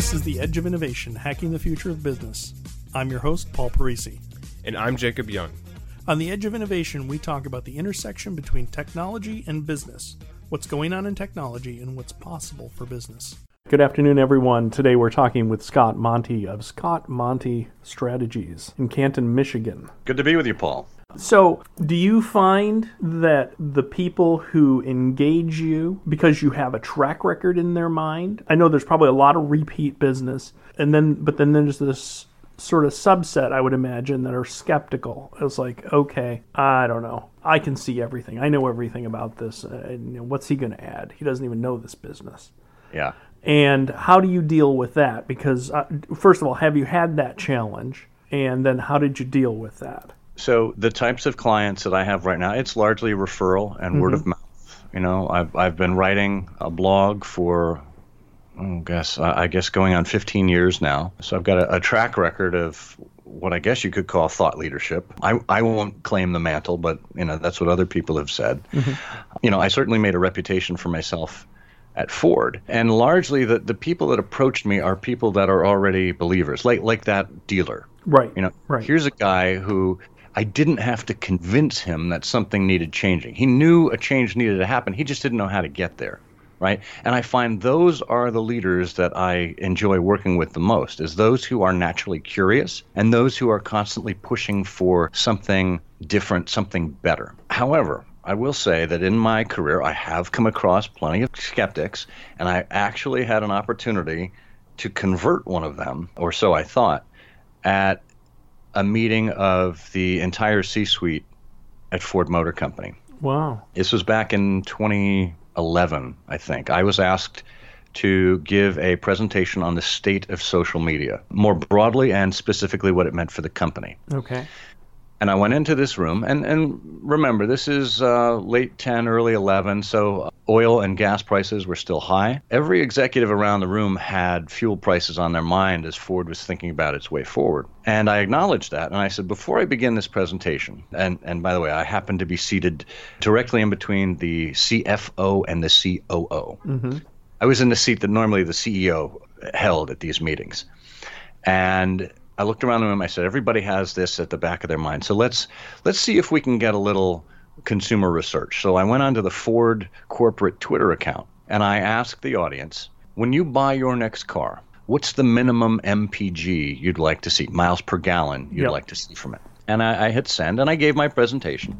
This is The Edge of Innovation Hacking the Future of Business. I'm your host, Paul Parisi. And I'm Jacob Young. On The Edge of Innovation, we talk about the intersection between technology and business, what's going on in technology, and what's possible for business. Good afternoon, everyone. Today we're talking with Scott Monty of Scott Monty Strategies in Canton, Michigan. Good to be with you, Paul. So, do you find that the people who engage you because you have a track record in their mind? I know there's probably a lot of repeat business, and then but then there's this sort of subset I would imagine that are skeptical. It's like, okay, I don't know. I can see everything. I know everything about this. Uh, and, you know, what's he going to add? He doesn't even know this business. Yeah. And how do you deal with that? Because uh, first of all, have you had that challenge? And then how did you deal with that? So the types of clients that I have right now, it's largely referral and mm-hmm. word of mouth. You know, I've I've been writing a blog for, oh, guess I guess going on 15 years now. So I've got a, a track record of what I guess you could call thought leadership. I, I won't claim the mantle, but you know that's what other people have said. Mm-hmm. You know, I certainly made a reputation for myself at Ford, and largely the the people that approached me are people that are already believers, like like that dealer. Right. You know, right. here's a guy who I didn't have to convince him that something needed changing. He knew a change needed to happen. He just didn't know how to get there, right? And I find those are the leaders that I enjoy working with the most, is those who are naturally curious and those who are constantly pushing for something different, something better. However, I will say that in my career, I have come across plenty of skeptics, and I actually had an opportunity to convert one of them, or so I thought, at a meeting of the entire C suite at Ford Motor Company. Wow. This was back in 2011, I think. I was asked to give a presentation on the state of social media, more broadly and specifically what it meant for the company. Okay. And I went into this room, and, and remember, this is uh, late 10, early 11, so oil and gas prices were still high. Every executive around the room had fuel prices on their mind as Ford was thinking about its way forward. And I acknowledged that, and I said, before I begin this presentation, and, and by the way, I happened to be seated directly in between the CFO and the COO. Mm-hmm. I was in the seat that normally the CEO held at these meetings. And I looked around the room. I said, everybody has this at the back of their mind. So let's let's see if we can get a little consumer research. So I went onto the Ford corporate Twitter account and I asked the audience, when you buy your next car, what's the minimum MPG you'd like to see, miles per gallon you'd yep. like to see from it? And I, I hit send and I gave my presentation.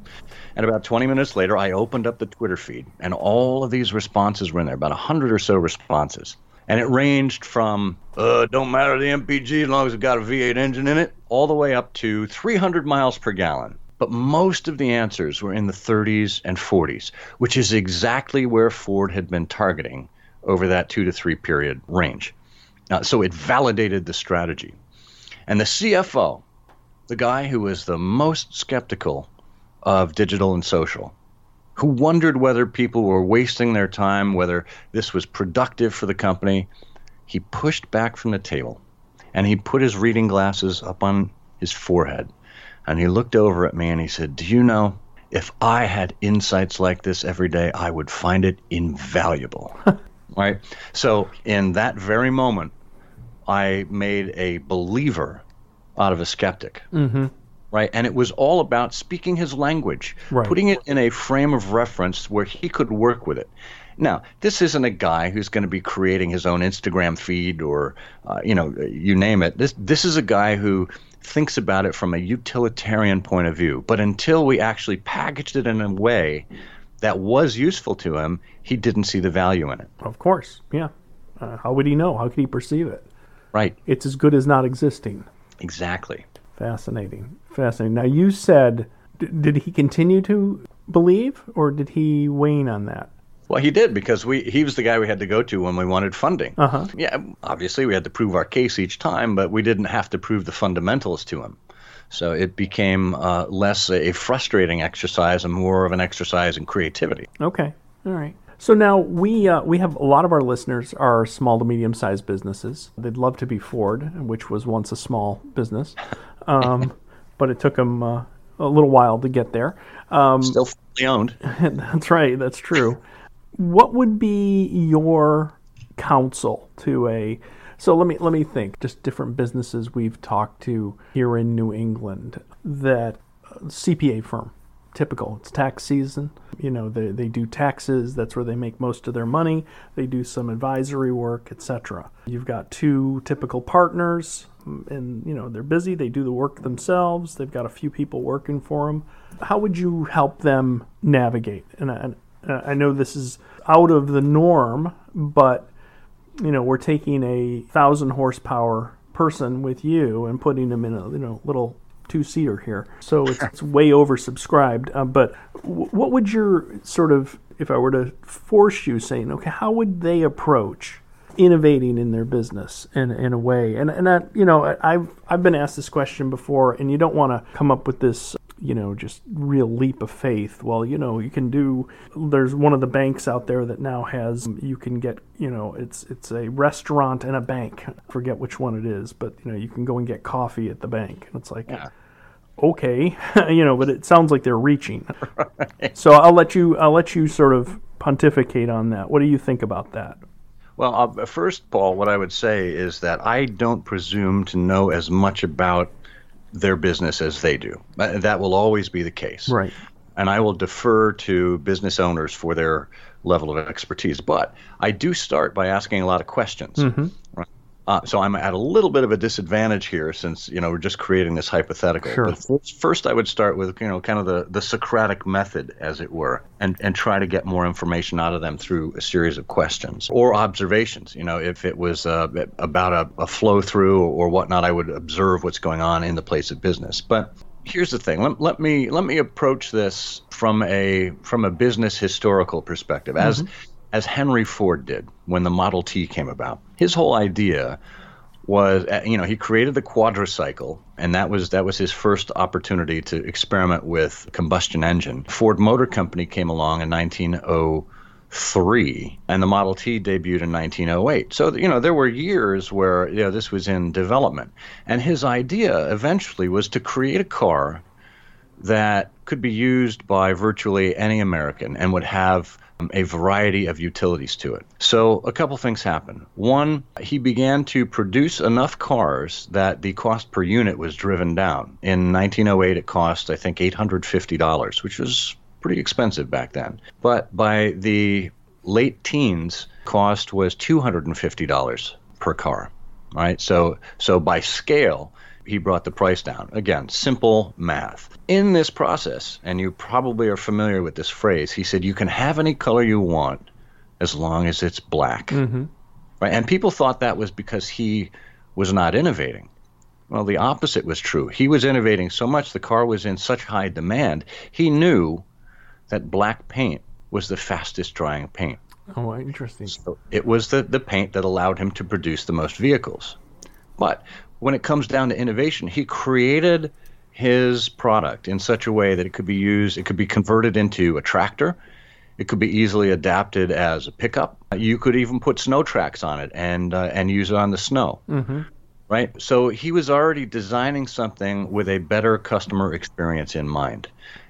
And about 20 minutes later, I opened up the Twitter feed and all of these responses were in there, about 100 or so responses and it ranged from uh, don't matter the MPG as long as it's got a V8 engine in it, all the way up to 300 miles per gallon. But most of the answers were in the 30s and 40s, which is exactly where Ford had been targeting over that two to three period range. Uh, so it validated the strategy. And the CFO, the guy who was the most skeptical of digital and social, who wondered whether people were wasting their time, whether this was productive for the company. He pushed back from the table and he put his reading glasses up on his forehead and he looked over at me and he said, Do you know, if I had insights like this every day, I would find it invaluable. right? So, in that very moment, I made a believer out of a skeptic. Mm-hmm right? And it was all about speaking his language, right. putting it in a frame of reference where he could work with it. Now, this isn't a guy who's going to be creating his own Instagram feed or, uh, you know, you name it. This this is a guy who thinks about it from a utilitarian point of view. But until we actually packaged it in a way that was useful to him, he didn't see the value in it. Of course, yeah. Uh, how would he know? How could he perceive it? Right. It's as good as not existing. Exactly. Fascinating. Fascinating. Now, you said, d- did he continue to believe or did he wane on that? Well, he did because we he was the guy we had to go to when we wanted funding. Uh-huh. Yeah, obviously we had to prove our case each time, but we didn't have to prove the fundamentals to him. So it became uh, less a frustrating exercise and more of an exercise in creativity. Okay, all right. So now we uh, we have a lot of our listeners are small to medium sized businesses. They'd love to be Ford, which was once a small business, um, but it took them uh, a little while to get there. Um, Still fully owned. that's right. That's true. what would be your counsel to a So let me let me think. Just different businesses we've talked to here in New England that uh, CPA firm, typical. It's tax season. You know, they they do taxes. That's where they make most of their money. They do some advisory work, etc. You've got two typical partners, mm, and you know they're busy. They do the work themselves. They've got a few people working for them. How would you help them navigate? And I, uh, I know this is out of the norm, but you know, we're taking a thousand horsepower person with you and putting them in a you know little two seater here, so it's, it's way oversubscribed. Uh, but w- what would your sort of if I were to force you saying, okay, how would they approach innovating in their business in, in a way? And and I, you know, I've I've been asked this question before, and you don't want to come up with this you know, just real leap of faith. Well, you know, you can do. There's one of the banks out there that now has. You can get, you know, it's it's a restaurant and a bank. I forget which one it is, but you know, you can go and get coffee at the bank, it's like. Yeah. Okay, you know, but it sounds like they're reaching. Right. So I'll let you. I'll let you sort of pontificate on that. What do you think about that? Well, uh, first, Paul, what I would say is that I don't presume to know as much about their business as they do. That will always be the case. Right. And I will defer to business owners for their level of expertise. But I do start by asking a lot of questions. Mm-hmm. Right? Uh, so I'm at a little bit of a disadvantage here since you know we're just creating this hypothetical. Sure. First, first, I would start with you know kind of the, the Socratic method, as it were, and and try to get more information out of them through a series of questions or observations. You know, if it was uh, about a, a flow through or whatnot, I would observe what's going on in the place of business. But here's the thing let, let me let me approach this from a from a business historical perspective as mm-hmm as Henry Ford did when the Model T came about. His whole idea was uh, you know he created the quadricycle and that was that was his first opportunity to experiment with combustion engine. Ford motor company came along in 1903 and the model t debuted in 1908 so you know there were years where you know this was in development. And his idea eventually was to create a car that could be used by virtually any american and would have a variety of utilities to it. So a couple things happened. One, he began to produce enough cars that the cost per unit was driven down. In 1908, it cost, I think, $850, which was pretty expensive back then. But by the late teens, cost was $250 per car. Right? So so by scale, he brought the price down. Again, simple math. In this process, and you probably are familiar with this phrase, he said, You can have any color you want as long as it's black. Mm-hmm. Right? And people thought that was because he was not innovating. Well, the opposite was true. He was innovating so much, the car was in such high demand, he knew that black paint was the fastest drying paint. Oh, interesting. So it was the, the paint that allowed him to produce the most vehicles. But when it comes down to innovation, he created his product in such a way that it could be used, it could be converted into a tractor. It could be easily adapted as a pickup. You could even put snow tracks on it and uh, and use it on the snow. Mm-hmm. Right. So he was already designing something with a better customer experience in mind,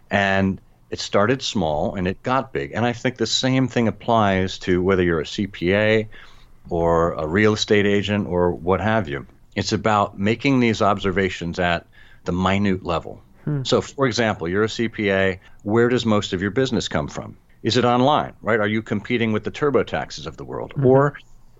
and it started small and it got big. And I think the same thing applies to whether you're a CPA or a real estate agent or what have you. It's about making these observations at the minute level. Hmm. So, for example, you're a CPA. Where does most of your business come from? Is it online, right? Are you competing with the TurboTaxes of the world, mm-hmm. or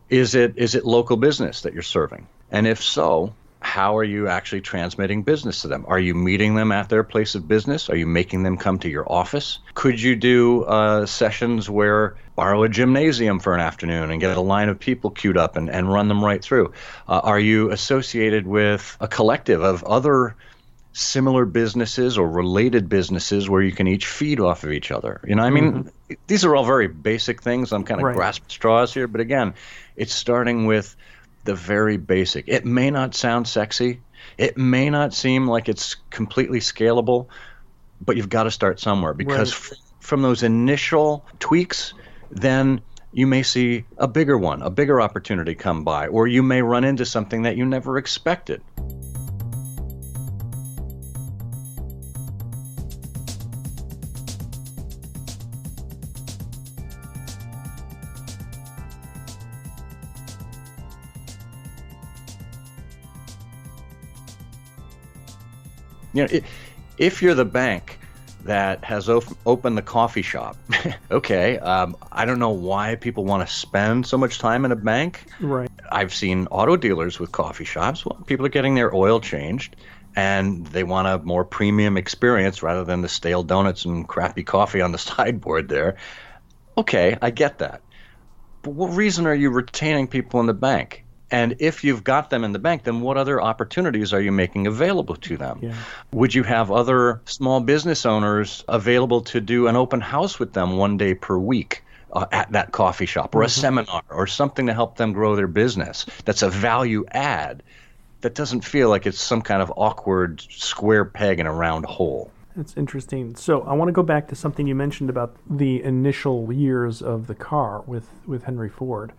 is it is it local business that you're serving? And if so, how are you actually transmitting business to them? Are you meeting them at their place of business? Are you making them come to your office? Could you do uh, sessions where borrow a gymnasium for an afternoon and get a line of people queued up and, and run them right through? Uh, are you associated with a collective of other similar businesses or related businesses where you can each feed off of each other? You know, I mean, mm-hmm. these are all very basic things. I'm kind of right. grasping straws here, but again, it's starting with the very basic. It may not sound sexy, it may not seem like it's completely scalable, but you've got to start somewhere because right. f- from those initial tweaks, then you may see a bigger one, a bigger opportunity come by, or you may run into something that you never expected. You know, if you're the bank that has op- opened the coffee shop, okay, um, I don't know why people want to spend so much time in a bank. Right. I've seen auto dealers with coffee shops. Well, people are getting their oil changed and they want a more premium experience rather than the stale donuts and crappy coffee on the sideboard there. Okay, I get that. But what reason are you retaining people in the bank? And if you've got them in the bank, then what other opportunities are you making available to them? Yeah. Would you have other small business owners available to do an open house with them one day per week? Uh, at that coffee shop or a mm-hmm. seminar or something to help them grow their business that's a value add that doesn't feel like it's some kind of awkward square peg in a round hole. That's interesting. So I want to go back to something you mentioned about the initial years of the car with, with Henry Ford.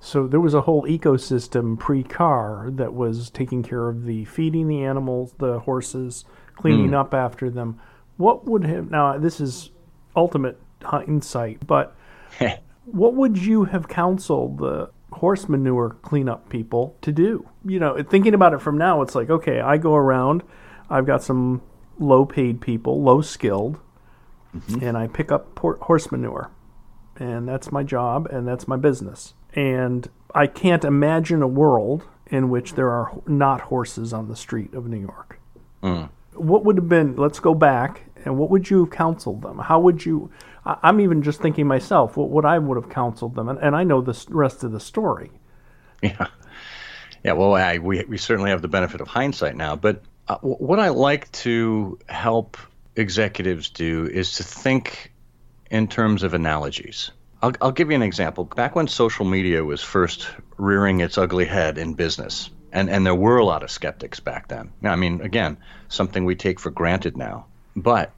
So there was a whole ecosystem pre-car that was taking care of the feeding the animals, the horses, cleaning mm. up after them. What would have now? This is ultimate hindsight, but what would you have counseled the horse manure cleanup people to do? You know, thinking about it from now, it's like okay, I go around, I've got some low-paid people, low skilled, mm-hmm. and I pick up horse manure, and that's my job, and that's my business and I can't imagine a world in which there are not horses on the street of New York. Mm. What would have been, let's go back, and what would you have counseled them? How would you, I'm even just thinking myself, what would I would have counseled them? And, and I know the rest of the story. Yeah. Yeah, well, I, we, we certainly have the benefit of hindsight now. But uh, what I like to help executives do is to think in terms of analogies. I'll, I'll give you an example. Back when social media was first rearing its ugly head in business, and, and there were a lot of skeptics back then. I mean, again, something we take for granted now. But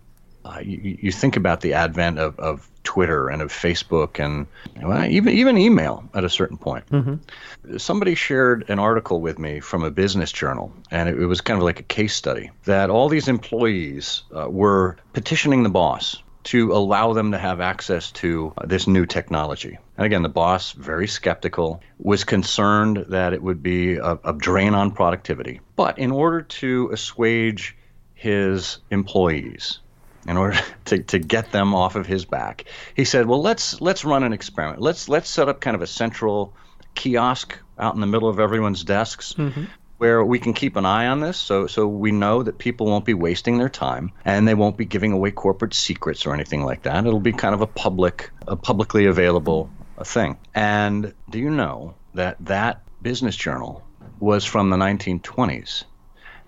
uh, you, you think about the advent of, of Twitter and of Facebook and well, even even email at a certain point. Mm-hmm. Somebody shared an article with me from a business journal, and it, it was kind of like a case study that all these employees uh, were petitioning the boss to allow them to have access to this new technology. And again, the boss, very skeptical, was concerned that it would be a, a, drain on productivity. But in order to assuage his employees, in order to, to get them off of his back, he said, "Well, let's let's run an experiment. Let's let's set up kind of a central kiosk out in the middle of everyone's desks." Mm-hmm where we can keep an eye on this so so we know that people won't be wasting their time and they won't be giving away corporate secrets or anything like that. It'll be kind of a public a publicly available thing. And do you know that that business journal was from the 1920s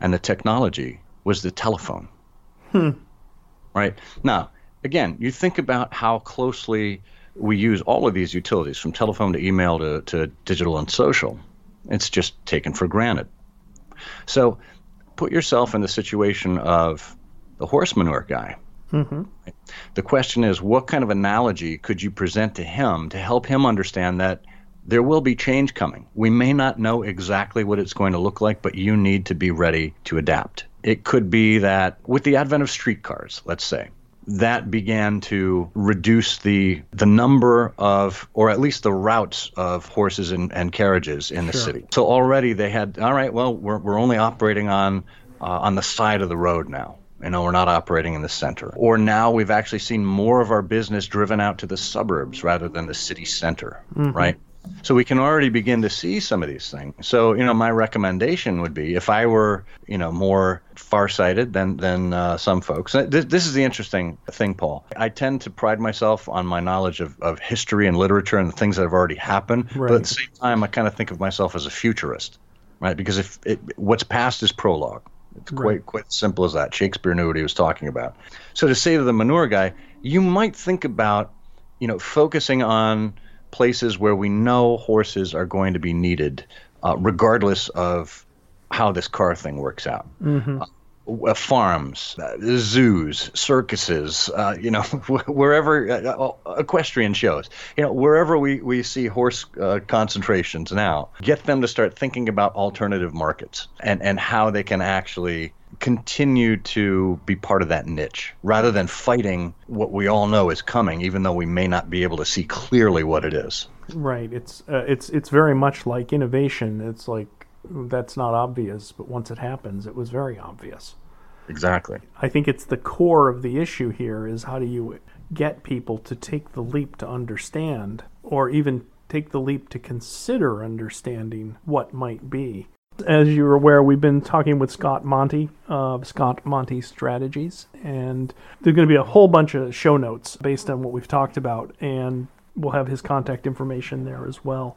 and the technology was the telephone. Hmm. Right? Now, again, you think about how closely we use all of these utilities from telephone to email to, to digital and social. It's just taken for granted. So put yourself in the situation of the horse manure guy. Mm-hmm. The question is, what kind of analogy could you present to him to help him understand that there will be change coming? We may not know exactly what it's going to look like, but you need to be ready to adapt. It could be that with the advent of streetcars, let's say, that began to reduce the the number of or at least the routes of horses and, and carriages in the sure. city. So already they had all right, well we're we're only operating on uh, on the side of the road now. You know, we're not operating in the center. Or now we've actually seen more of our business driven out to the suburbs rather than the city center, mm-hmm. right? So we can already begin to see some of these things. So, you know, my recommendation would be if I were, you know, more farsighted than than uh, some folks. This, this is the interesting thing, Paul. I tend to pride myself on my knowledge of, of history and literature and the things that have already happened. Right. But at the same time, I kind of think of myself as a futurist, right? Because if it, what's past is prologue. It's quite right. quite simple as that. Shakespeare knew what he was talking about. So to say to the manure guy, you might think about, you know, focusing on places where we know horses are going to be needed, uh, regardless of how this car thing works out. Mm-hmm. Uh, farms, uh, zoos, circuses, uh, you know, wherever uh, uh, equestrian shows, you know, wherever we, we see horse concentrations now, get them to start thinking about alternative markets and, and how they can actually continue to be part of that niche rather than fighting what we all know is coming, even though we may not be able to see clearly what it is. Right. It's uh, it's it's very much like innovation. It's like that's not obvious, but once it happens, it was very obvious. Exactly. I think it's the core of the issue here is how do you get people to take the leap to understand or even take the leap to consider understanding what might be. As you're aware, we've been talking with Scott Monty of Scott Monty Strategies, and there's going to be a whole bunch of show notes based on what we've talked about, and we'll have his contact information there as well.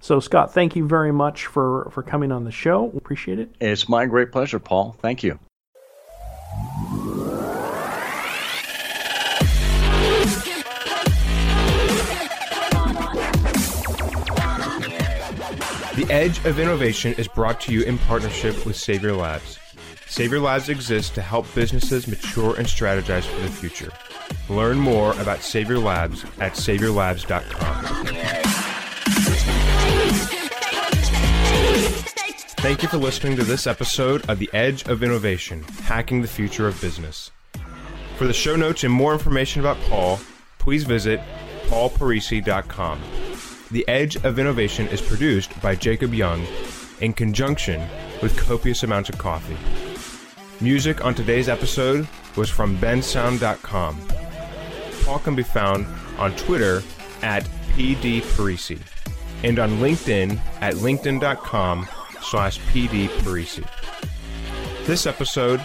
So, Scott, thank you very much for, for coming on the show. Appreciate it. It's my great pleasure, Paul. Thank you. Edge of Innovation is brought to you in partnership with Savior Labs. Savior Labs exists to help businesses mature and strategize for the future. Learn more about Savior Labs at saviorlabs.com. Thank you for listening to this episode of The Edge of Innovation Hacking the Future of Business. For the show notes and more information about Paul, please visit paulparisi.com. The Edge of Innovation is produced by Jacob Young in conjunction with copious amounts of coffee. Music on today's episode was from bensound.com. Paul can be found on Twitter at pdparisi and on LinkedIn at linkedin.com slash pdparisi. This episode,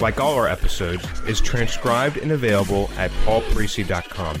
like all our episodes, is transcribed and available at paulparisi.com.